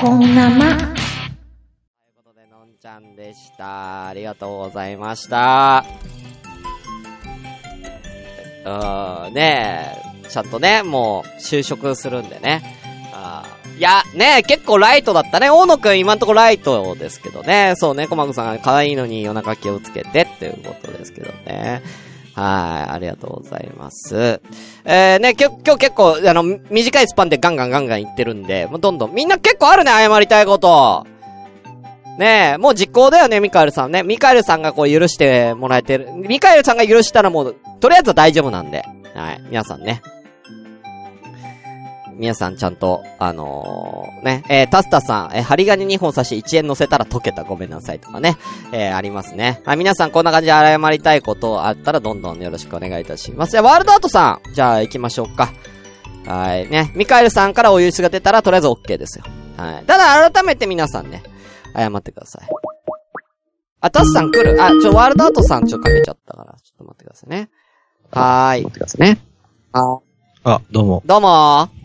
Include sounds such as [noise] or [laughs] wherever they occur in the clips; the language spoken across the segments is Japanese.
こんなま。ということで、のんちゃんでした。ありがとうございました。うーん、ねえ、ちゃんとね、もう、就職するんでね。あいや、ねえ、結構ライトだったね。大野くん今んとこライトですけどね。そうね、コマグさん可愛いのに夜中気をつけてっていうことですけどね。はい、ありがとうございます。えー、ね、きょ今日結構、あの、短いスパンでガンガンガンガンいってるんで、もうどんどん、みんな結構あるね、謝りたいこと。ねえ、もう実行だよね、ミカエルさんね。ミカエルさんがこう許してもらえてる。ミカエルさんが許したらもう、とりあえずは大丈夫なんで。はい。皆さんね。皆さんちゃんと、あのー、ね、えー、タスタさん、えー、針金2本刺し1円乗せたら溶けたごめんなさいとかね。えー、ありますね。はい、皆さんこんな感じで謝りたいことあったらどんどんよろしくお願いいたします。じゃあ、ワールドアートさん、じゃあ行きましょうか。はい、ね。ミカエルさんからお許しが出たらとりあえず OK ですよ。はい。ただ改めて皆さんね、謝ってください。あ、タスさん来るあ、ちょ、ワールドアートさんちょっとかけちゃったから、ちょっと待ってくださいね。はーい。待ってくださいね。あ、あ、どうも、どうもー。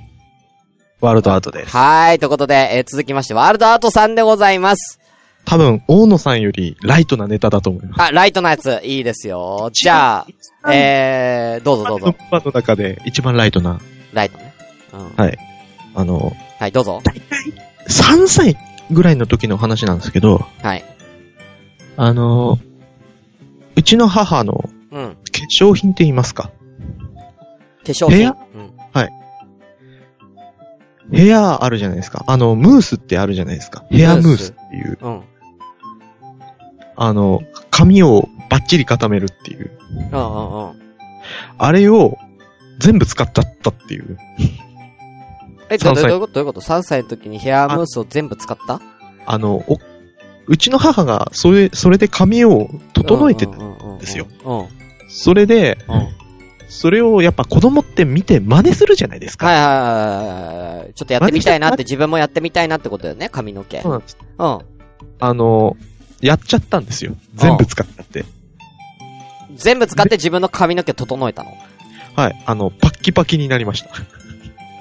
ワールドアートです。はーい。ということで、えー続きまして、ワールドアートさんでございます。多分、大野さんよりライトなネタだと思います。あ、ライトなやつ、いいですよ。じゃあ、えー、どうぞどうぞ。パの中で一番ライトな、ライトね。うん。はいあの、はい、どうぞ。3歳ぐらいの時の話なんですけど、はい。あの、うちの母のうん。化粧品って言いますか？化粧品？部屋？うん。ヘアあるじゃないですか。あの、ムースってあるじゃないですか。ヘアムースっていう、うん。あの、髪をバッチリ固めるっていう。うんうんうん。あれを全部使っちゃったっていう。え、ど3歳どういうこと？どういうこと ?3 歳の時にヘアムースを全部使った？あの、お、うちの母が、それ、それで髪を整えてた。んですよ。うん。うん。それで、うん。それをやっぱ子供って見て真似するじゃないですか。はいはいはいはい。ちょっとやってみたいなって、自分もやってみたいなってことだよね、髪の毛。そうなんです。うん。あの、やっちゃったんですよ。全部使っちゃって。全部使って自分の髪の毛整えたの？はい。あの、パッキパキになりまし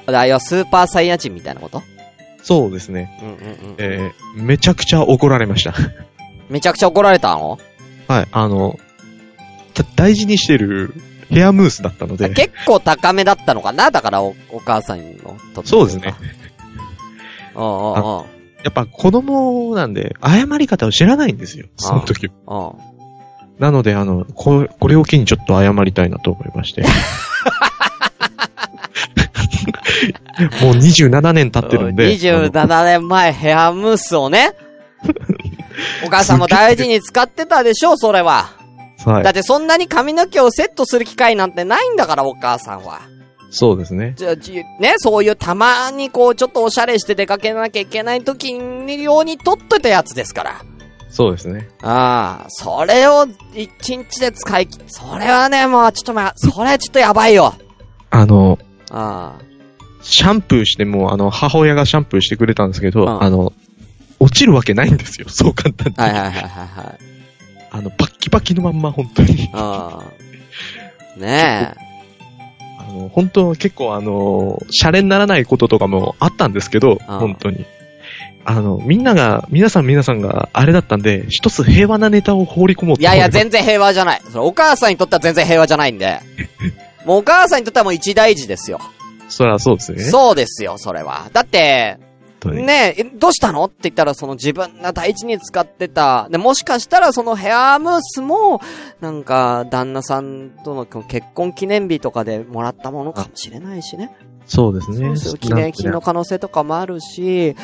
た。あ、いや、スーパーサイヤ人みたいなこと？そうですね。うんうんうん。えー、めちゃくちゃ怒られました。めちゃくちゃ怒られたの？はい。あの、た大事にしてるヘアムースだったので。結構高めだったのかな？だからお、お母さんのとそうですね。。うんうんうん。やっぱ子供なんで、謝り方を知らないんですよ。その時。うん。なので、あの、ここれを機にちょっと謝りたいなと思いまして。[laughs] もう27年経ってるんで。27年前ヘアムースをね。[laughs] お母さんも大事に使ってたでしょ、それは。はい。だってそんなに髪の毛をセットする機会なんてないんだから、お母さんは。そうですね。じゃあ、じね、そういうたまにこう、ちょっとおしゃれして出かけなきゃいけない時に用に取っといたやつですから。そうですね。ああ、それを一日で使い切、それはね、もうちょっとま、それちょっとやばいよ。あの、あシャンプーしても、あの、母親がシャンプーしてくれたんですけど、うんあの、落ちるわけないんですよ。そう簡単に。あ。はいはいはいはいはい。あの、パッキパキのまんま、本当に。ああ。ねあの、本当結構あの、シャレにならないこととかもあったんですけど、本当に。あの、みんなが、皆さん皆さんがあれだったんで、一つ平和なネタを放り込もうえ。いやいや、全然平和じゃない。それお母さんにとっては全然平和じゃないんで。[laughs] もうお母さんにとってはもう一大事ですよ。そりゃそうですよね。そうですよ、それは。だって、ねえ、えどうしたの？って言ったら、その自分が大事に使ってた。で、もしかしたらそのヘアムースも、なんか、旦那さんとの結婚記念日とかでもらったものかもしれないしね。そうですね。そう記念品の可能性とかもあるし、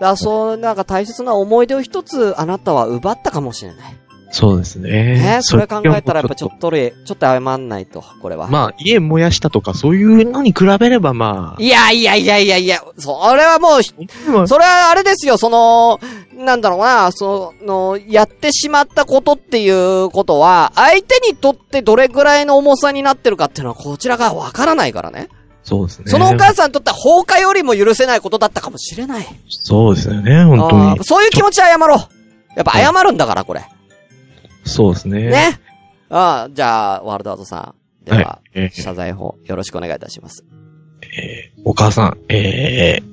だそう、なんか大切な思い出を一つあなたは奪ったかもしれない。そうですね。ねそれ考えたらやっぱちょと。っとれ、ちょっと謝んないと、これは。まあ、家燃やしたとか、そういうのに比べれば、まあ。いやいやいやいやいや、それはもう、まあそれはあれですよ、その、なんだろうな、その、やってしまったことっていうことは、相手にとってどれぐらいの重さになってるかっていうのはこちらがわからないからね。そうですね。そのお母さんにとっては放火よりも許せないことだったかもしれない。そうですよね、本当あにー。そういう気持ちは謝ろう。やっぱ謝るんだから、これ。そうですね。ね。ああ、じゃあ、ワールドアートさん。では、はいえー謝罪法、よろしくお願いいたします。えーお母さん、えー、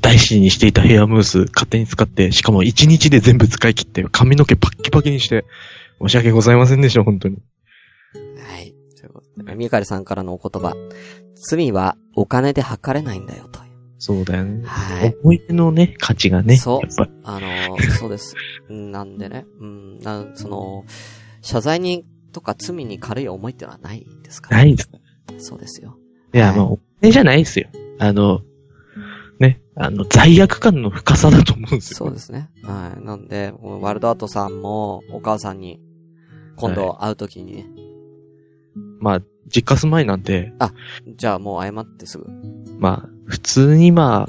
大事にしていたヘアムース勝手に使って、しかも1日で全部使い切って、髪の毛パッキパキにして、申し訳ございませんでした、本当に。はい。ということで、ミカルさんからのお言葉。罪はお金で測れないんだよ、という。そうだよね。はい。思い出のね、価値がね。そうやっぱりあのーそうです。う [laughs] んなんでね、うん、な、その、謝罪に、とか罪に軽い思いってのはないですから。ないです。そうですよ。いや、はいもう、お金じゃないですよ。あの、ね、あの、罪悪感の深さだと思うんですよ。そうですね。はい。なんで、ワルドアートさんも、お母さんに、今度会うときにね、まあ、実家住まいなんで、じゃあもう謝ってすぐ。まあ、普通にま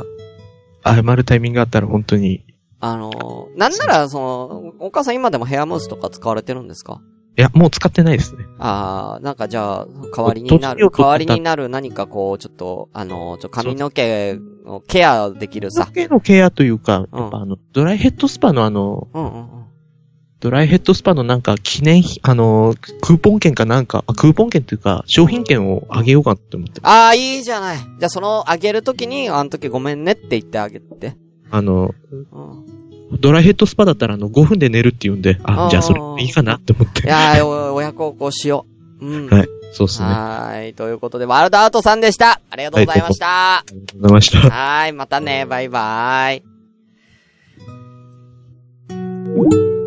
あ、謝るタイミングがあったら本当に、あのーなんなら、その、お母さん今でもヘアムースとか使われてるんですか？いや、もう使ってないですね。ああ、なんかじゃあ、代わりになる、代わりになる何かこう、ちょっと、あの、ちょ、髪の毛のケアできるさ。毛のケアというか、うんやっぱあの、ドライヘッドスパのあの、うんうんうん。ドライヘッドスパのなんか記念品、あの、クーポン券かなんか、あクーポン券というか、商品券をあげようかって思って。ああ、いいじゃない。じゃあその、あげるときに、あの時ごめんねって言ってあげて。あの、うん。ドライヘッドスパだったらあの、5分で寝るって言うんで、あ、あーじゃあそれいいかなって思って。いやー、お親孝行しよう。うん。はいそうですね。あはーい。ということで、ワールドアートさんでした。ありがとうございました。りがとうございました。はーい。またね。バイバーイ。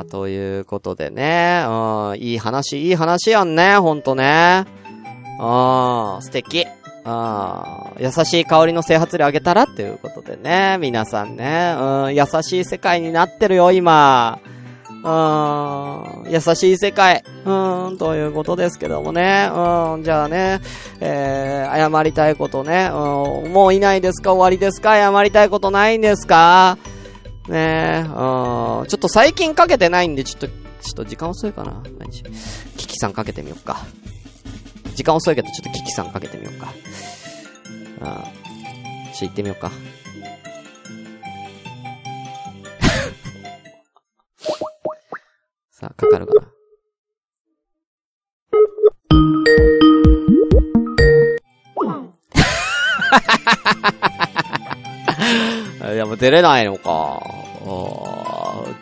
あ、ということでね。うん。いい話、いい話やんね。ほんとね。うん。素敵。うん。優しい香りの整髪料あげたらっていうことでね。皆さんね。うん。優しい世界になってるよ、今。うん。優しい世界。うん。ということですけどもね。うん。じゃあね。えー、謝りたいことね。うん。もういないですか？終わりですか？謝りたいことないんですか？ねえ。うん。ちょっと最近かけてないんで、ちょっと、ちょっと時間遅いかな。何しキキさんかけてみよっか。時間遅いけど、ちょっとキキさんかけてみよっか。うん。ちょっと行ってみようか。[laughs] さあ、かかるかな。いや、も出れないのか。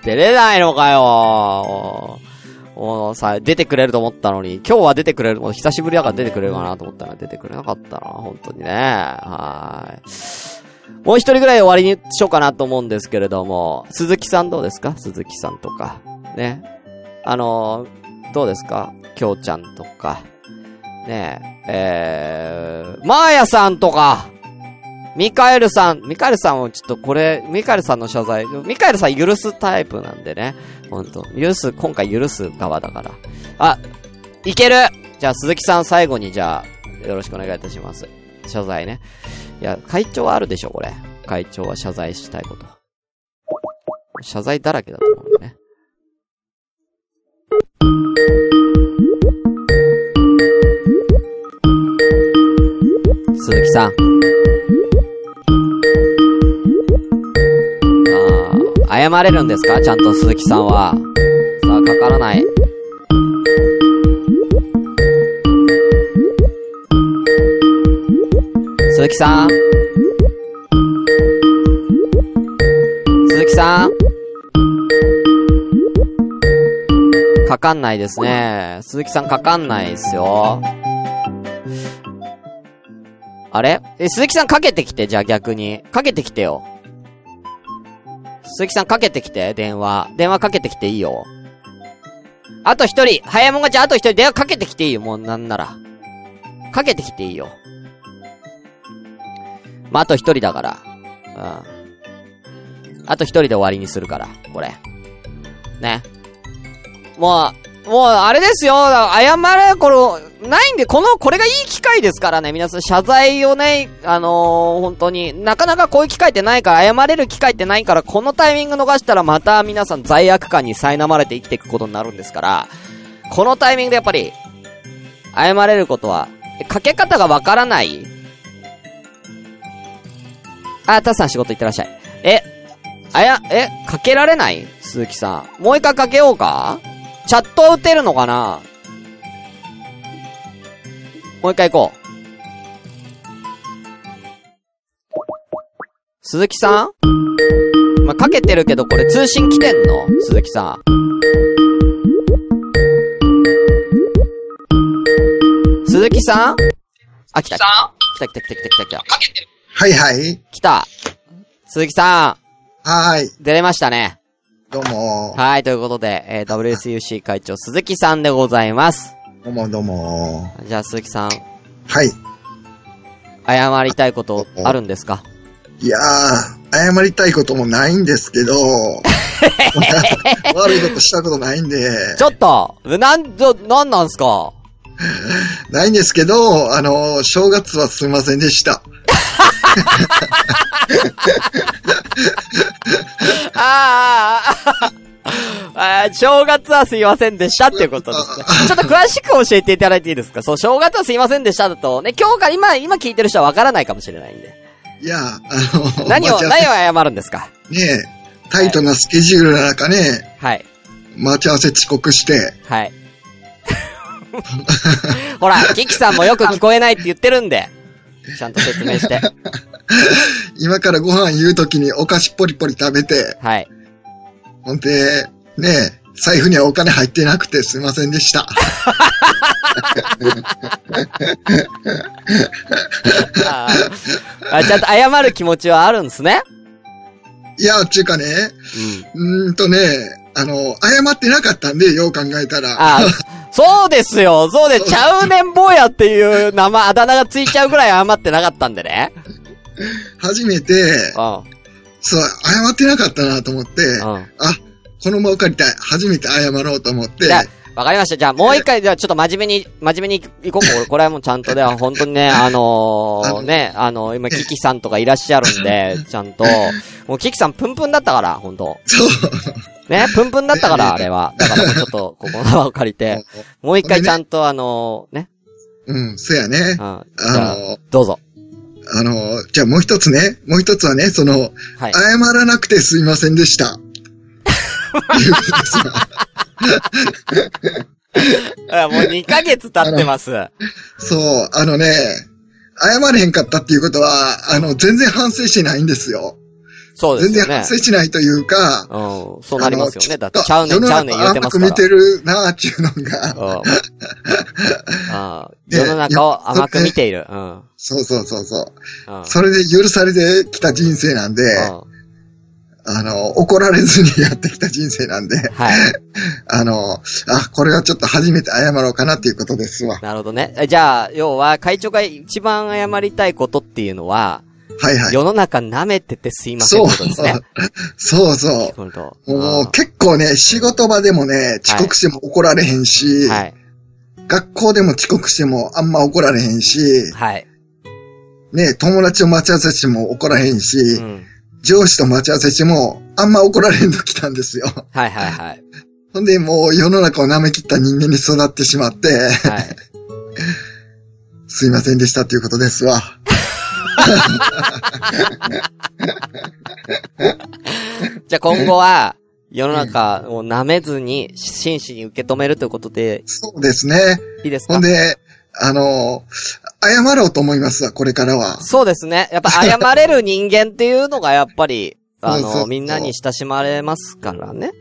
出れないのかよもうさ、出てくれると思ったのに、今日は出てくれる、もう久しぶりだから出てくれるかなと思ったら出てくれなかったな、本当にね。はい。もう一人ぐらい終わりにしようかなと思うんですけれども、鈴木さんどうですか？鈴木さんとか。ね。あのー、どうですか？きょうちゃんとか。ねえ、えー、マーヤさんとか、ミカエルさん、ミカエルさんをちょっとこれ、ミカエルさんの謝罪、ミカエルさん許すタイプなんでね。ほんと。許す、今回許す側だから。あ、いけるじゃあ鈴木さん最後にじゃあ、よろしくお願いいたします。謝罪ね。いや、会長はあるでしょ、これ。会長は謝罪したいこと。謝罪だらけだと思うんでね。鈴木さん。謝れるんですか？ちゃんと鈴木さんは。さあ、かからない。鈴木さん鈴木さんかかんないですね。鈴木さんかかんないですよ。あれ？え、鈴木さんかけてきて、じゃあ逆に。かけてきてよ。鈴木さんかけてきて、電話。電話かけてきていいよ。あと一人、早いもん勝ちあと一人電話かけてきていいよ、もうなんなら。かけてきていいよ。まあ、あと一人だから。うん。あと一人で終わりにするから、これ。ね。もう、もう、あれですよ。謝れ、この、ないんで、この、これがいい機会ですからね。皆さん、謝罪をね、あのー本当に、なかなかこういう機会ってないから、謝れる機会ってないから、このタイミング逃したら、また皆さん罪悪感に苛まれて生きていくことになるんですから、このタイミングでやっぱり、謝れることは、かけ方がわからないあ、タスさん仕事行ってらっしゃい。え、あや、え、かけられない？鈴木さん。もう一回かけようか？チャット打てるのかな？もう一回行こ鈴木さん？まあ、かけてるけどこれ通信来てんの？鈴木さん。鈴木さん？あ、来た。来た来た来た来た来た来た。はいはい。来た。鈴木さはーい。ん、出れましたね。どうも。はい、ということで、えー、WSUC 会長鈴木さんでございます。どうもどうも。じゃあ鈴木さん、はい。謝りたいことあるんですか？いやー、謝りたいこともないんですけど、[laughs] 悪いことしたことないんで、ちょっとなん、ど、なんなんすか？ないんですけど、あの、正月はすいませんでした。あ [laughs] ー [laughs] あー、[laughs] あー正月はすいませんでしたっていうことですね。[laughs] ちょっと詳しく教えていただいていいですか？そう、正月はすいませんでしただと、ね、今日から今、今聞いてる人はわからないかもしれないんで。いや、あの、何を、何を謝るんですか？ねえ、タイトなスケジュールの中ね、はい。待ち合わせ遅刻して、はい。[laughs] ほら、キキさんもよく聞こえないって言ってるんで、ちゃんと説明して。今からご飯言うときにお菓子ポリポリ食べて、はい。ほんで、ねえ、財布にはお金入ってなくてすいませんでした。[laughs] あーあちゃんと謝る気持ちはあるんですね？いや、ちゅうかね、うん。んとね、あの、謝ってなかったんで、よう考えたら。あ、そうですよ。そうで、ちゃうねん坊やっていう名前、あだ名がついちゃうぐらい謝ってなかったんでね。初めて、うん。そう、謝ってなかったなと思って、うん。あ、この場を借りたい。初めて謝ろうと思ってわかりました。じゃあ、もう一回、じゃあ、ちょっと真面目に、真面目に行こう。これはもうちゃんとでは、[laughs] 本当にね、あのー、ね、あの、今、キキさんとかいらっしゃるんで、[laughs] ちゃんと、もうキキさんプンプンだったから、本当そう、ね、プンプンだったから、あれは。だからもうちょっと、ここの場を借りて、[laughs] もう一回ちゃんと、あのー、ね、うん、そやねうん。。じあの、どうぞ。あの、じゃあもう一つね、もう一つはね、その、はい。謝らなくてすいませんでした。いうことです [laughs] もう2ヶ月経ってます。そう、あのね、謝れへんかったっていうことは、あの、全然反省してないんですよ。そうですよね全然反。省しないというか、うん、そうなりますよね。だって、ちゃうねん、ちゃうねん言うてますから。甘く見てるなーっていうのが、うんあね [laughs] 世の中を甘く見ている。うん。うん。そうそうそうそう。それで許されてきた人生なんで、うんあの、怒られずにやってきた人生なんで、はい。[laughs] あの、あ、これはちょっと初めて謝ろうかなっていうことですわ。なるほどね。えじゃあ、要は、会長が一番謝りたいことっていうのは、はいはい。世の中舐めててすいませんそうってことですね。そうそ本当う。もう結構ね、仕事場でもね、遅刻しても怒られへんし、はい。学校でも遅刻してもあんま怒られへんし、はい。ね、友達を待ち合わせしても怒らへんし、うん。上司と待ち合わせしてもあんま怒られへんときたんですよ。はいはいはい。ほんでもう世の中を舐めきった人間に育ってしまって、はい。[laughs] すいませんでしたっていうことですわ。じゃあ今後は、世の中を舐めずに、真摯に受け止めるということで、そうですね。いいですか？ほんで、あの、謝ろうと思いますわ、これからは。そうですね。やっぱ謝れる人間っていうのがやっぱり、[laughs] あの、そうそうそうみんなに親しまれますからね。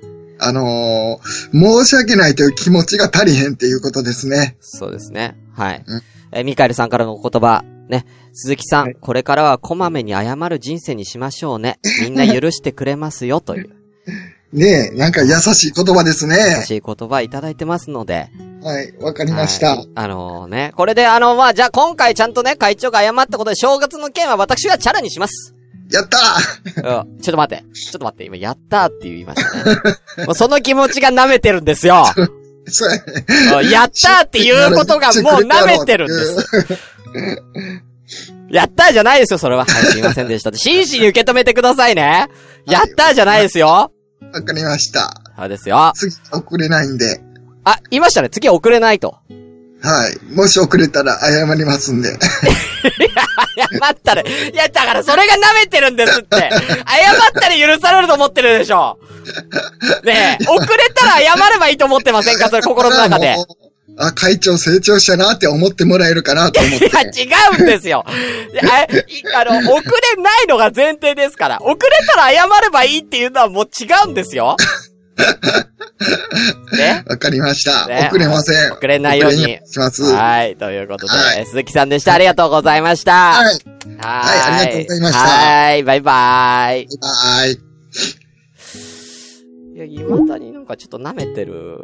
あの申し訳ないという気持ちが足りへんっていうことですね。そうですね。はいうん。え、ミカエルさんからのお言葉。ね。鈴木さん、はいこれからはこまめに謝る人生にしましょうね。[laughs] みんな許してくれますよ、という、ねえ、なんか優しい言葉です優ね。しい言葉いただいてますので。はい、わかりました。はいあのね、これであの、まあ、じゃあ今回ちゃんとね、会長が謝ったことで正月の件は私がチャラにします。やったーうんちょっと待って。ちょっと待って。今、やったーって言いましたね。もうその気持ちが舐めてるんですよ。[laughs] そうややったーっていうことがもう舐めてるんです。[laughs] やったーじゃないですよ、それは。はい、すいませんでした。真摯に受け止めてくださいね。やったーじゃないですよ。わかりました。そうですよ。次遅れないんで。あ、言いましたね。次遅れないと。はい。もし遅れたら謝りますんで。謝ったら、いや、だからそれが舐めてるんですって。謝ったら許されると思ってるでしょ。ねえ、[laughs] 遅れたら謝ればいいと思ってませんか？それ心の中で。あ、会長成長したなって思ってもらえるかなと思って。いや、違うんですよ。あ [laughs] あの、遅れないのが前提ですから。遅れたら謝ればいいっていうのはもう違うんですよ。[laughs] ね。わかりました、ね。遅れません。遅れないように。します。はい。ということで、はい、鈴木さんでした。ありがとうございました。はい。はい。ありがとうございました。はい。バイバイ。バイバイ。いや、未だになんかちょっと舐めてる、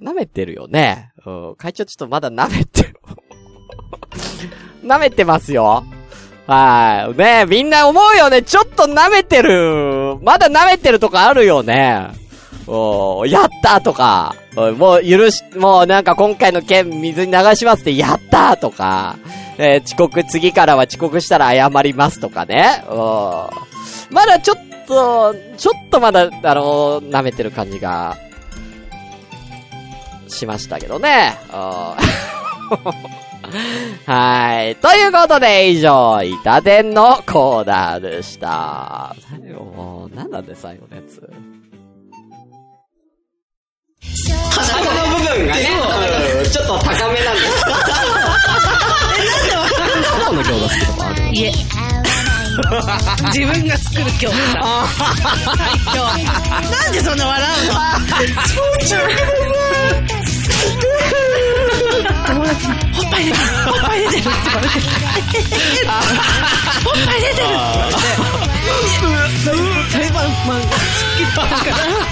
舐めてるよね。うん。会長ちょっとまだ舐めてる。[laughs] 舐めてますよ。はい。ねえみんな思うよね。ちょっと舐めてる。まだ舐めてるとかあるよね。おやったとか、もう許し、もうなんか今回の件水に流しますってやったとか、えー、遅刻、次からは遅刻したら謝りますとかね。まだちょっと、ちょっとまだ、あの舐めてる感じが、しましたけどね。[laughs] はい。ということで、以上、板伝のコーナーでした。最後、何なんで最後のやつ。鼻の部分がね、ちょっと高めなんです。[laughs] え、なんでわかるのどこの餃子好きとかあるいえ。自分が作る餃子。なんでそんな笑うの超中友達に、ほっぱい出てるほっぱい出てるって言われて。ほっぱい出てるって言われて。裁判マンが好きだから。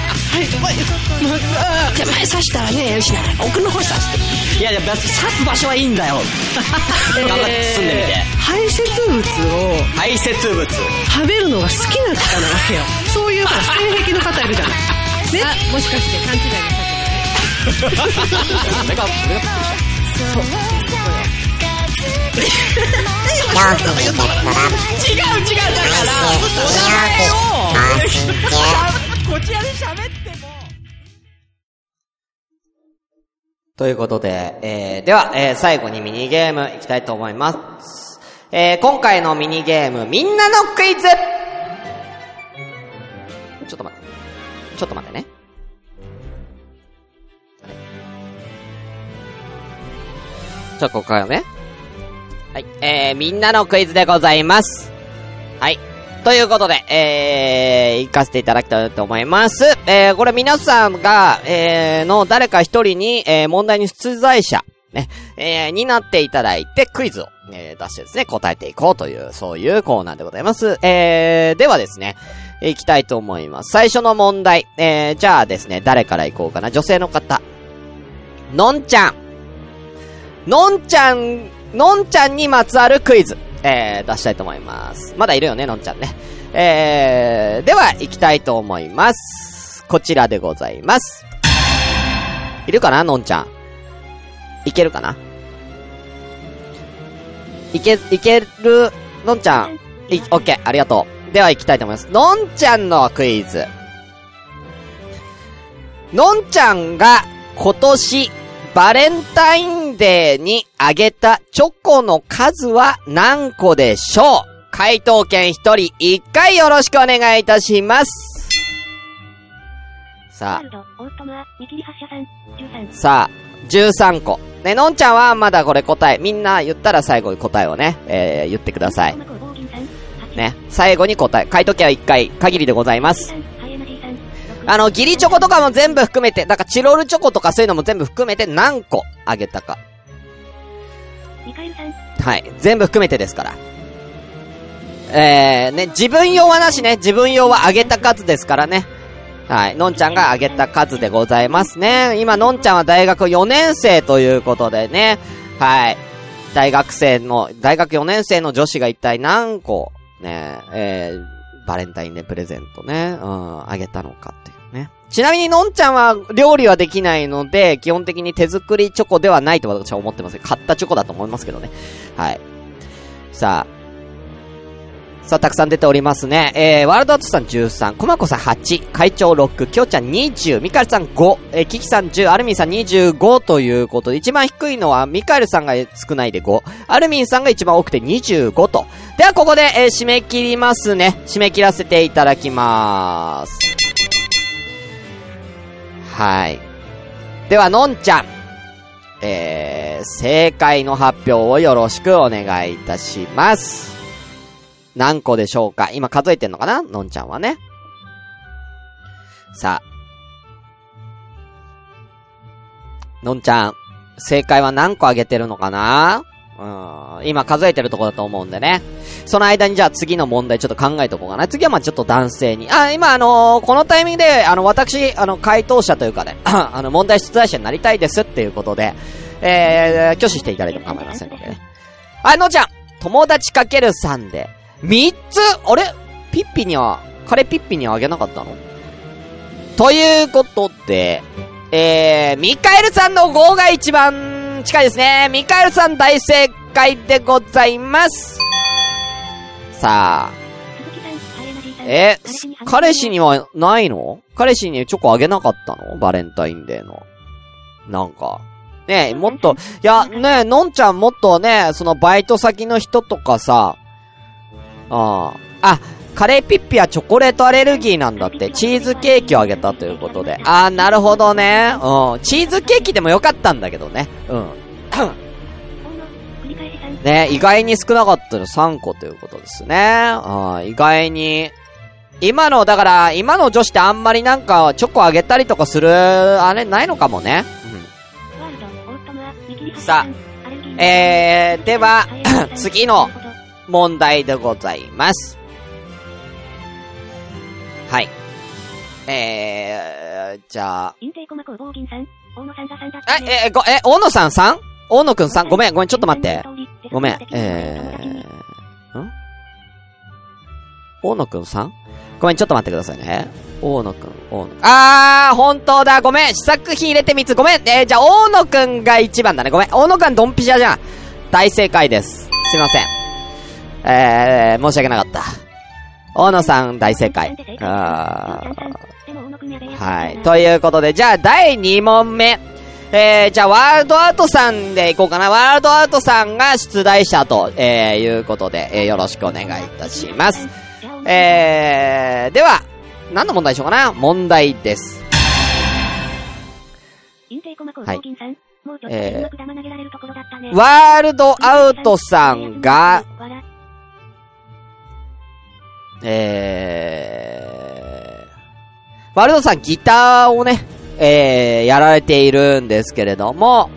手前刺したらね、よしな、奥の方刺して。いやいや、刺す場所はいいんだよ。頑張って進んでみて。排泄物を、排泄物。食べるのが好きな方なわけよ。そういう、性癖の方いるじゃない。[laughs] ね。もしかして勘違いなさってないそれが、それがびっくりした。そう。違う違うだからこちらで喋ということで、えー、では、えー、最後にミニゲームいきたいと思います。えー、今回のミニゲーム、みんなのクイズちょっと待って。ちょっと待ってね。じゃあ、ここからね。はい。えー、みんなのクイズでございます。はい。ということで、えー、行かせていただきたいと思います。えー、これ皆さんが、えー、の誰か一人に、えー、問題に出題者、ね、えー、になっていただいて、クイズを、えー、出してですね、答えていこうという、そういうコーナーでございます。えー、ではですね、行きたいと思います。最初の問題、えー、じゃあですね、誰から行こうかな。女性の方。のんちゃん。のんちゃん、のんちゃんにまつわるクイズ。えー、出したいと思います。まだいるよね、のんちゃんね。えー、では、行きたいと思います。こちらでございます。いるかな、のんちゃん？いけるかな？いけ、いける、のんちゃん？い、オッケー、ありがとう。では行きたいと思います。のんちゃんのクイズ。のんちゃんが今年バレンタインデーにあげたチョコの数は何個でしょう?回答権一人一回よろしくお願いいたします。さあ。さあ、13個。ね、のんちゃんはまだこれ答え、みんな言ったら最後に答えをね、えー、言ってください。ね、最後に答え、回答権は一回限りでございます。あの、ギリチョコとかも全部含めて、だからチロルチョコとかそういうのも全部含めて何個あげたか。はい。全部含めてですから。えー、ね、自分用はなしね。自分用はあげた数ですからね。はい。のんちゃんがあげた数でございますね。今、のんちゃんは大学4年生ということでね。はい。大学生の、大学4年生の女子が一体何個、ね、えー、バレンタインでプレゼントね、うん、あげたのかっていうね。ちなみにのんちゃんは料理はできないので、基本的に手作りチョコではないと私は思ってます。買ったチョコだと思いますけどね。はい。さあ、さあ、たくさん出ておりますね。えー、ワールドアートさん13、コマコさん8、会長6、きょうちゃん20、ミカエルさん5、えー、キキさん10、アルミンさん25ということで、一番低いのはミカエルさんが少ないで5、アルミンさんが一番多くて25と。では、ここで、えー、締め切りますね。締め切らせていただきまーす。はい。では、のんちゃん。えー、正解の発表をよろしくお願いいたします。何個でしょうか？今数えてんのかな？のんちゃんはね。さあ。のんちゃん、正解は何個あげてるのかな？うん、今数えてるとこだと思うんでね。その間にじゃあ次の問題ちょっと考えとこうかな。次はまあちょっと男性に。あ、今あのーこのタイミングで、あの、私、あの、回答者というかね、[clears throat] あの、問題出題者になりたいですっていうことで、えー、挙手していただいても構いませんのでね。あ、のんちゃん友達かける3で、3つあれ？ピッピには、彼ピッピにはあげなかったの？ということで、えー、ミカエルさんの5が一番近いですね。ミカエルさん大正解でございます。さあ、え、彼氏にはないの？彼氏にチョコあげなかったの？バレンタインデーの。なんか。ねえ、もっと、いや、ねえ、のんちゃんもっとね、そのバイト先の人とかさ、ああ、あ、カレーピッピはチョコレートアレルギーなんだって、チーズケーキをあげたということで。ああ、なるほどね。うん。チーズケーキでもよかったんだけどね。うん。ね、意外に少なかったの3個ということですね。ああ、意外に。今の、だから、今の女子ってあんまりなんか、チョコあげたりとかする、あれ、ないのかもね。うん。さあ、えー、では、[clears throat] 次の問題でございます。はい。えー、じゃあ、インテイコマ工房銀さん、大野さんがさんだえ、え、ご、え、大野さん 3? 大野くん 3? ごめん、ごめん、ちょっと待って。ごめん、えー、ん？大野くん 3? ごめん、ちょっと待ってくださいね。大野くん、大野くん。あー、本当だ、ごめん、試作品入れて3つ、ごめん、えー、じゃあ、大野くんが1番だね、ごめん、大野くんドンピシャじゃん。大正解です。すいません。えー、申し訳なかった。大野さん大正解。あー。はい。ということで、じゃあ、第2問目。えー、じゃあ、ワールドアウトさんでいこうかな。ワールドアウトさんが出題者と、えー、いうことで、えー、よろしくお願いいたします。えー、では、何の問題でしょうかな？問題です。はい。えー、ワールドアウトさんが、えー、ワールドさんギターをね、えー、やられているんですけれども、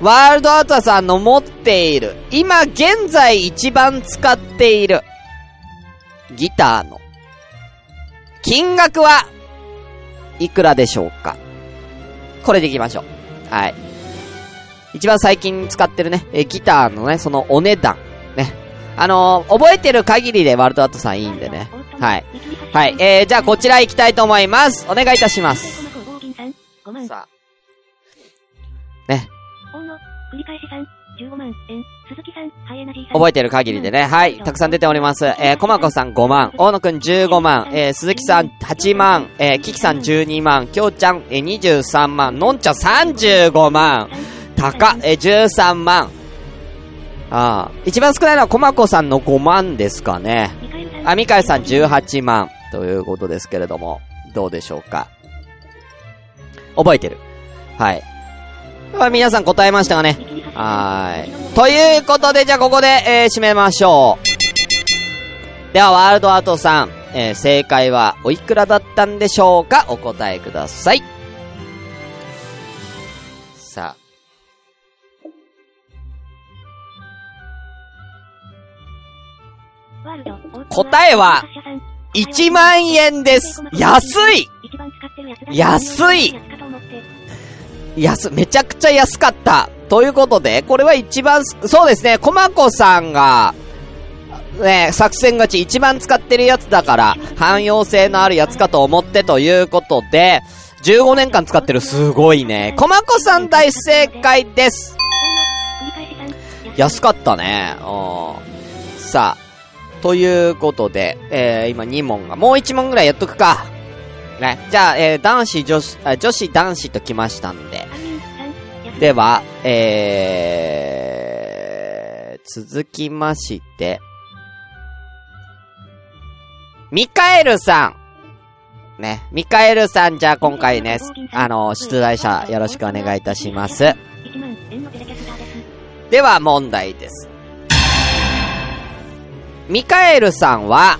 ワールドアウトさんの持っている、今現在一番使っている、ギターの、金額は、いくらでしょうか？これでいきましょう。はい。一番最近使ってるね、えギターのね、そのお値段。あのー、覚えてる限りでワールドアートさんいいんでね。はい。はい。えー、じゃあこちら行きたいと思います。お願いいたします。さあ。ね。覚えてる限りでね。はい。たくさん出ております。えー、コマコさん5万、大野くん15万、えー、鈴木さん8万、えー、キキさん12万、きょうちゃん、えー、23万、のんちゃん35万、たか、えー、13万。ああ。一番少ないのはコマコさんの5万ですかね。あ、ミカエさん18万。ということですけれども、どうでしょうか？覚えてる。はい。まあ、皆さん答えましたかね？はーい。ということで、じゃあここで、えー、締めましょう。では、ワールドアートさん、えー、正解はおいくらだったんでしょうか？お答えください。答えは、1万円です。安い安い安、めちゃくちゃ安かった。ということで、これは一番、そうですね、コマコさんが、ね、作戦勝ち一番使ってるやつだから、汎用性のあるやつかと思ってということで、15年間使ってるすごいね。コマコさん大正解です。安かったね。うん。さあ、ということで、えー、今2問が、もう1問ぐらいやっとくか。ね。じゃあ、えー、男子、女子、あ女子、男子と来ましたんで。では、えー、続きまして、ミカエルさん。ね。ミカエルさん、じゃあ今回ね、あの、出題者よろしくお願いいたします。1万円のテレキャスターです。では問題です。ミカエルさんは、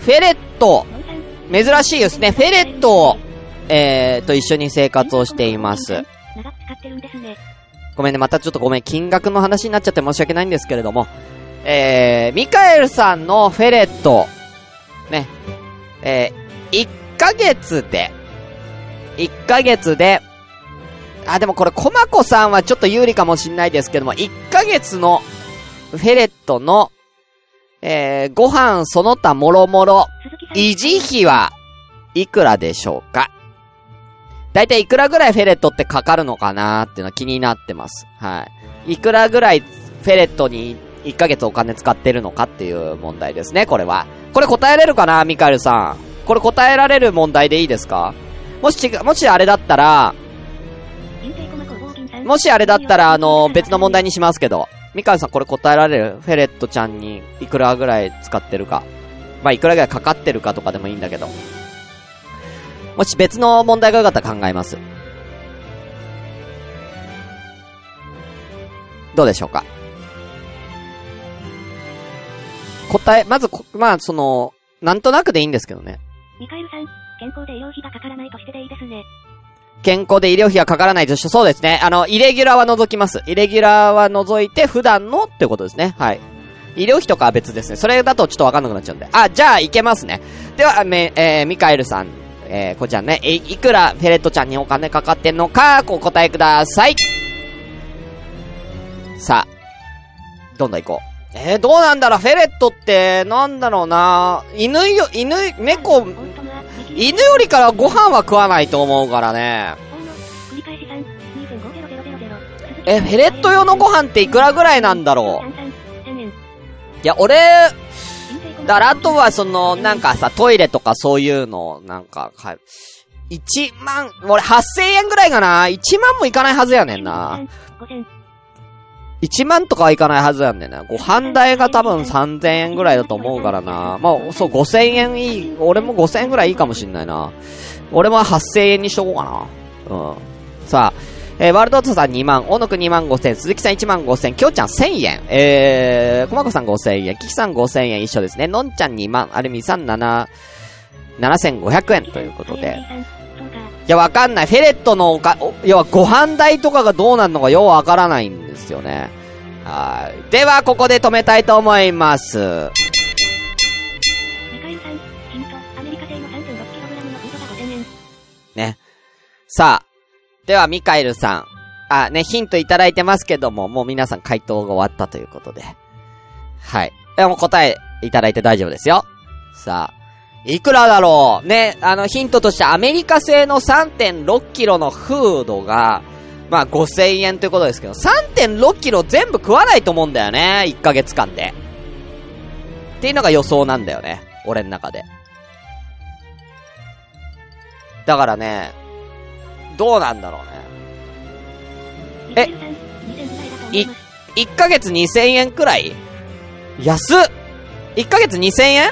フェレット、珍しいですね。フェレットを、えー、と一緒に生活をしています。ごめんね、またちょっとごめん、金額の話になっちゃって申し訳ないんですけれども、えー、ミカエルさんのフェレット、ね、えー、1ヶ月で、1ヶ月で、あ、でもこれ、コマコさんはちょっと有利かもしんないですけども、1ヶ月のフェレットの、えー、ご飯その他もろもろ、維持費はいくらでしょうか？だいたいいくらぐらいフェレットってかかるのかなーっていうのは気になってます。はい。いくらぐらいフェレットに1ヶ月お金使ってるのかっていう問題ですね、これは。これ答えれるかなミカエルさん？これ答えられる問題でいいですか？もし違う、もしあれだったら、もしあれだったら、あの、別の問題にしますけど、ミカエルさんこれ答えられるフェレットちゃんにいくらぐらい使ってるか。まあ、いくらぐらいかかってるかとかでもいいんだけど。もし別の問題がよかったら考えます。どうでしょうか？答え、まず、まあ、その、なんとなくでいいんですけどね。ミカエルさん、健康で医療費がかからないとしてでいいですね。健康で医療費がかからないとして、そうですね。あの、イレギュラーは除きます。イレギュラーは除いて、普段のってことですね。はい。医療費とかは別ですね。それだとちょっとわかんなくなっちゃうんで。あ、じゃあ、いけますね。では、め、えー、ミカエルさん、えー、こちらね、い、いくらフェレットちゃんにお金かかってんのか、お答えください。さあ、どんどん行こう。えー、どうなんだろう？フェレットって、なんだろうな？犬よ、犬、猫、犬よりからご飯は食わないと思うからね。え、フェレット用のご飯っていくらぐらいなんだろう、いや、俺、だからあとはその、なんかさ、トイレとかそういうの、なんか、はい。1万、俺8000円ぐらいかな ?1 万もいかないはずやねんな。1万とかはいかないはずやんねんな。ご飯代が多分3000円ぐらいだと思うからな。まあ、そう、5000円いい。俺も5000円ぐらいいいかもしんないな。俺も8000円にしとこうかな。うん。さあ、えー、ワールドオートさん2万、大野くん2万5千、鈴木さん1万5千、きょうちゃん1000円、えー、こまこさん5000円、キキさん5000円一緒ですね。のんちゃん2万、アルミさん7、7500円ということで。いや、わかんない。フェレットのおか、お要はご飯代とかがどうなるのかようわからないんですよね。はい。では、ここで止めたいと思います。ミカエルさん、ヒント、アメリカ製の 3.6kg のフードが5000円。ね。さあ。では、ミカエルさん。あ、ね、ヒントいただいてますけども、もう皆さん回答が終わったということで。はい。でも答えいただいて大丈夫ですよ。さあ。いくらだろう？ね、あの、ヒントとしてアメリカ製の3.6キロのフードが、まあ5000円ということですけど、3.6キロ全部食わないと思うんだよね、1ヶ月間で。っていうのが予想なんだよね、俺の中で。だからね、どうなんだろうね。ミカエルさん、2000ぐらい。1ヶ月2000円くらい？安っ !1 ヶ月2000円？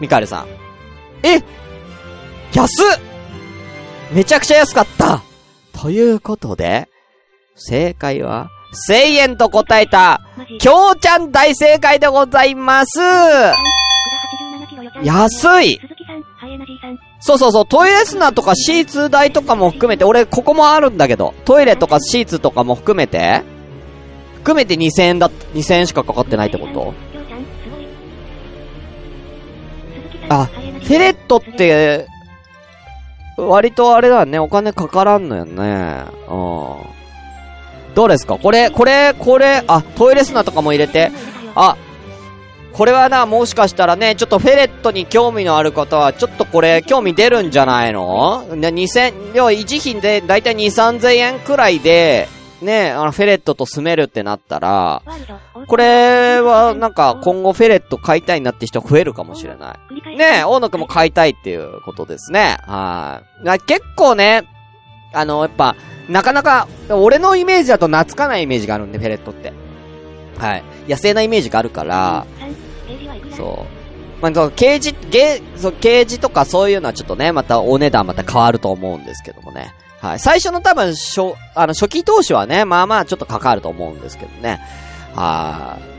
ミカエルさん。え安っ！めちゃくちゃ安かった。ということで、正解は、1000円と答えた。きょうちゃん大正解でございます。安い！そうそうそう、トイレ砂とかシーツ代とかも含めて、俺、ここもあるんだけど、トイレとかシーツとかも含めて、含めて2000円だ、2000円しかかかってないってこと？あ、ハイエナジーフェレットっ、て、割とあれだね、お金かからんのよね。うん。どうですか？これ、これ、これ、あ、トイレ砂とかも入れて、あ、これはな、もしかしたらね、ちょっとフェレットに興味のある方は、ちょっとこれ、興味出るんじゃないの、2000、要は維持費で、だいたい2、3000円くらいで、ね、あの、フェレットと住めるってなったら、これは、なんか、今後フェレット買いたいなって人増えるかもしれない。ねえ、大野くんも買いたいっていうことですね。はい。な結構ね、あの、やっぱ、なかなか、俺のイメージだと懐かないイメージがあるんで、フェレットって。はい。野生なイメージがあるから、そう。まあ、そう刑事、ゲそう、刑事とかそういうのはちょっとね、またお値段また変わると思うんですけどもね。はい。最初の多分、初、あの、初期投資はね、まあまあちょっとかかると思うんですけどね。はい。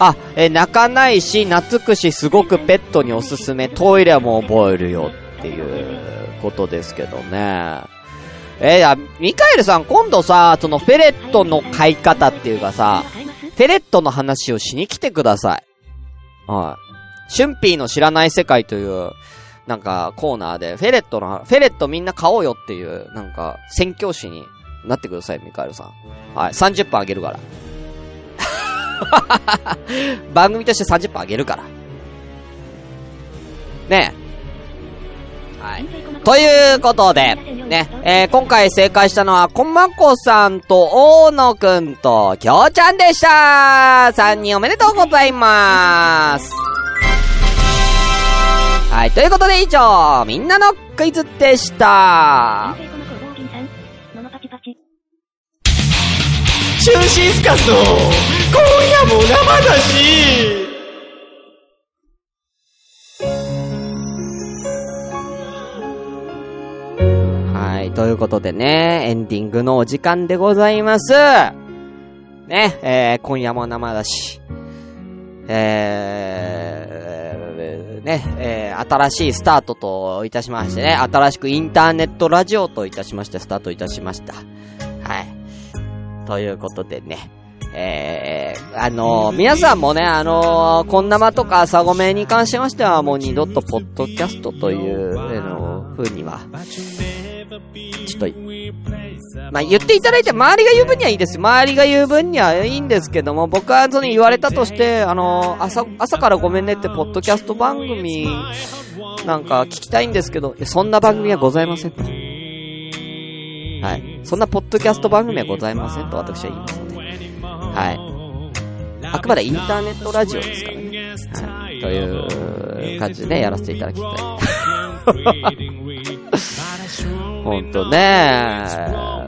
あ、え泣かないし、懐くし、すごくペットにおすすめ、トイレも覚えるよっていうことですけどね。えー、ミカエルさん、今度さ、そのフェレットの飼い方っていうかさ、フェレットの話をしに来てください。はい。シュンピーの知らない世界という、なんか、コーナーで、フェレットの、フェレットみんな買おうよっていう、なんか、宣教師になってください、ミカエルさん。はい。30分あげるから。[laughs] 番組として30分あげるから。ねえ。はい。ということで、ね、えー、今回正解したのは、こまこさんと、大野くんと、きょうちゃんでした3人おめでとうございますはい、ということで以上、みんなのクイズでした。中心スカスの今夜も生だしはい、ということでね、エンディングのお時間でございます。ね、えー、今夜も生だし、えー、ね、えー、新しいスタートといたしましてね、新しくインターネットラジオといたしまして、スタートいたしました。はい。ということでね、えー、あのー皆さんもね、あのー、こんなまとか朝ごめに関しましては、もう二度とポッドキャストという、あの風には、ちょっと、まあ、言っていただいて、周りが言う分にはいいです。周りが言う分にはいいんですけども、僕はその言われたとして、あの、朝、朝からごめんねって、ポッドキャスト番組、なんか聞きたいんですけど、そんな番組はございませんと。はい。そんなポッドキャスト番組はございませんと私は言いますので。はい。あくまでインターネットラジオですからね。はい。という感じでね、やらせていただきたい。[laughs] ほんとね。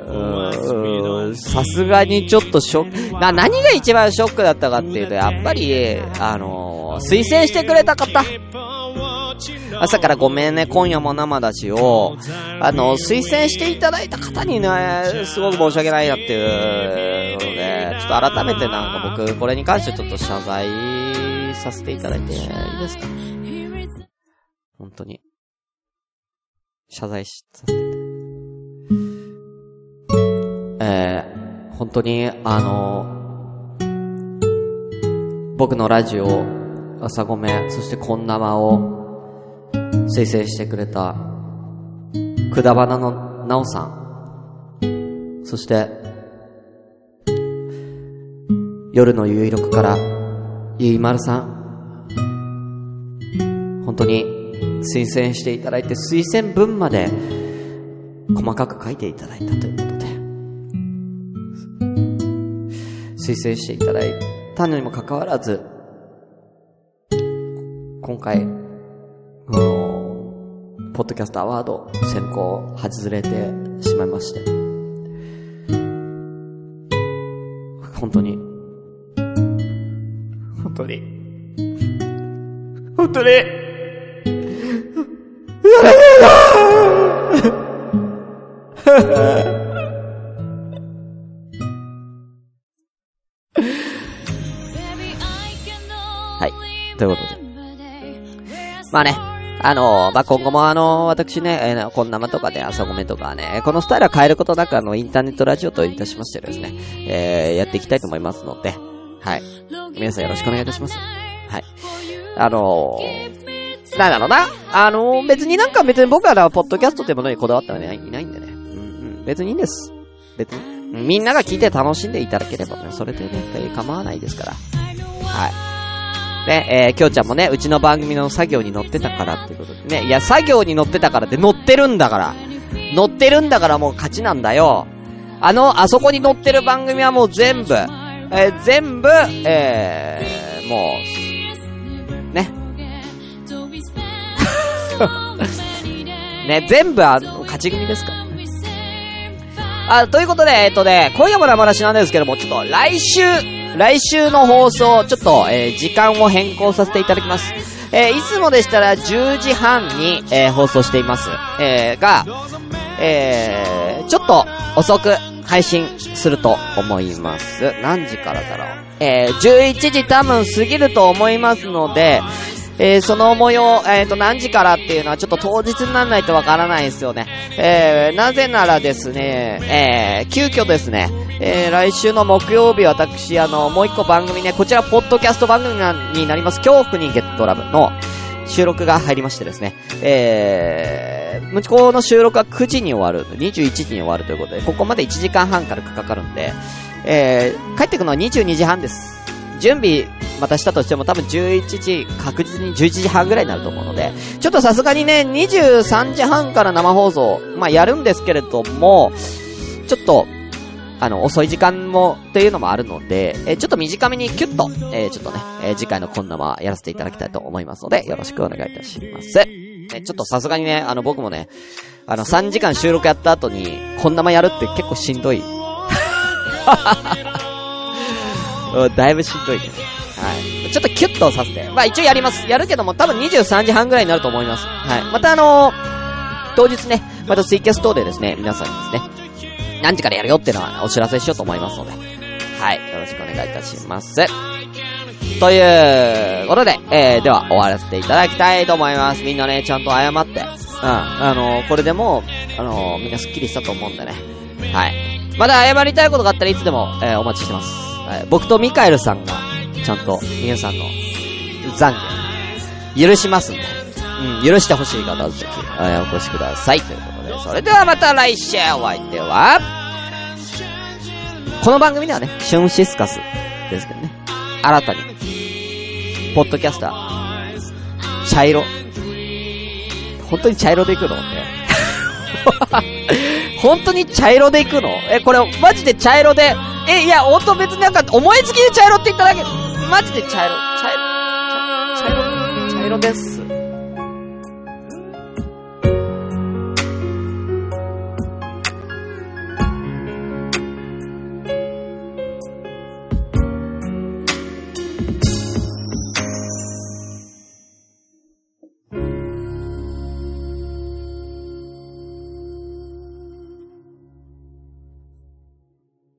うーん。さすがにちょっとショック、な、何が一番ショックだったかっていうと、やっぱり、あのー推薦してくれた方。朝からごめんね、今夜も生だしを、あの、推薦していただいた方にね、すごく申し訳ないなっていうので、ちょっと改めてなんか僕、これに関してちょっと謝罪させていただいていいですか？本当に。謝罪しさせてえー、本当に、あの、僕のラジオ、朝ごめ、そしてこんなまを推薦してくれた、くだばなのなおさん、そして、夜のゆいろくから、ゆいまるさん、本当に推薦していただいて、推薦文まで細かく書いていただいたということ推薦していただいたのにもかかわらず、今回、あのポッドキャストアワード選考外れてしまいまして、本当に、本当に、本当に、はい。とまあね、あのまあ、今後もあの私ね、えーこんなまとかで朝ごめとかね、このスタイルは変えることなくあの、インターネットラジオといたしましてですね、えー、やっていきたいと思いますので、はい。皆さんよろしくお願いいたします。はい。あのー、なんだろうな。あのー、別になんか別に僕はポッドキャストってものにこだわったらね、いないんでね。うんうん。別にいいんです。別に。みんなが聞いて楽しんでいただければね、それでね、構わないですから。はい。ね、えー、きょうちゃんもね、うちの番組の作業に乗ってたからってことでね。いや、作業に乗ってたからって乗ってるんだから。乗ってるんだからもう勝ちなんだよ。あの、あそこに乗ってる番組はもう全部、えー全部、えー、もう、ね。[laughs] ね、全部あの、勝ち組ですから。あ、ということで、えっとね、今夜も生話なんですけども、ちょっと来週、来週の放送、ちょっと、えー時間を変更させていただきます。えーいつもでしたら10時半に、えー放送しています。えーが、えーちょっと遅く配信すると思います。何時からだろう。えー11時多分過ぎると思いますので、えーその模様、えっ、と、何時からっていうのはちょっと当日にならないとわからないですよね。えーなぜならですね、えー急遽ですね、えー来週の木曜日私、あの、もう一個番組ね、こちら、ポッドキャスト番組なになります、恐怖にゲットラブの収録が入りましてですね、えー、向こうの収録は9時に終わる、21時に終わるということで、ここまで1時間半からかかるんで、えー、帰ってくのは22時半です。準備、またしたとしても多分11時、確実に11時半ぐらいになると思うので、ちょっとさすがにね、23時半から生放送、まあやるんですけれども、ちょっと、あの、遅い時間も、っていうのもあるので、えーちょっと短めにキュッと、えーちょっとね、えー次回のこんなまやらせていただきたいと思いますので、よろしくお願いいたします。えちょっとさすがにね、あの、僕もね、あの、3時間収録やった後に、こんなまやるって結構しんどい。はははうんだいぶしんどいね。はい。ちょっとキュッとさせて。まあ一応やります。やるけども多分23時半ぐらいになると思います。はい。またあのー当日ね、またツイキャス等でですね、皆さんにですね、何時からやるよっていうのはお知らせしようと思いますので。はい。よろしくお願いいたします。ということで、えー、では終わらせていただきたいと思います。みんなね、ちゃんと謝って。うん。あのーこれでもう、あのーみんなスッキリしたと思うんでね。はい。まだ謝りたいことがあったらいつでも、えーお待ちしてます。はい。僕とミカエルさんが、ちゃんと皆さんの懺悔、許しますんで。うん、許してほしい方はぜひ、えお越しください。ということで、それではまた来週お相手は、この番組ではね、シュンシスカスですけどね、新たに、ポッドキャスター、茶色、本当に茶色で行くの？って。[laughs] 本当に茶色で行くの？え、これ、マジで茶色で、え、いや、音別になんか、思いつきで茶色って言っただけ。マジで茶色、茶色、茶茶色、茶色です。